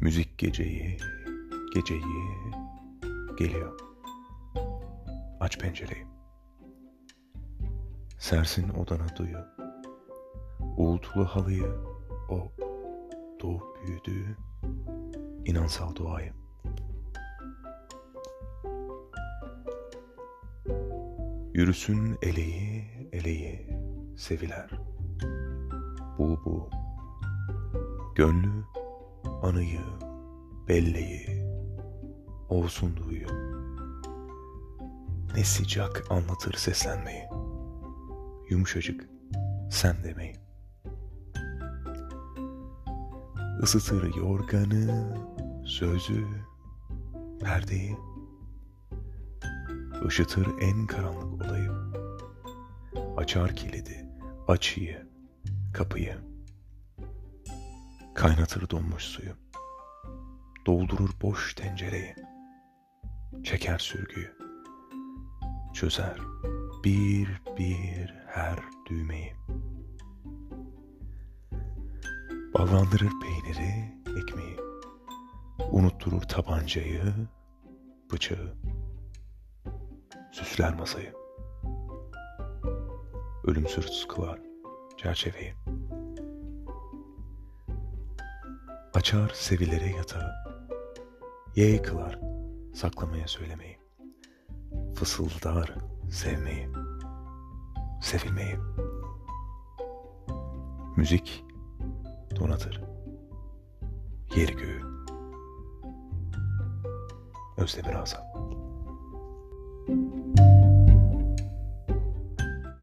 Müzik geceyi, geceyi geliyor. Aç pencereyi. Sersin odana duyu. Uğultulu halıyı, o doğup büyüdüğü inansal duayı. Yürüsün eleği, eleği, seviler. Bu bu. Gönlü, anıyı, belleği, olsun duyu. Ne sıcak anlatır seslenmeyi. Yumuşacık, sen demeyi. Isıtır yorganı, sözü, perdeyi. Işıtır en karanlık odayı. Açar kilidi, açıyı, kapıyı. Kaynatır donmuş suyu. Doldurur boş tencereyi. Çeker sürgüyü. Çözer bir bir her düğmeyi. Ballandırır peyniri, ekmeği. Unutturur tabancayı, bıçağı. Süsler masayı. Ölümsüz kılar çerçeveyi. Açar sevilere yatağı. Ye kılar saklamaya söylemeyi. Fısıldar sevmeyi. Sevilmeyi. Müzik donatır. Yeri göğü. Özdemir Azam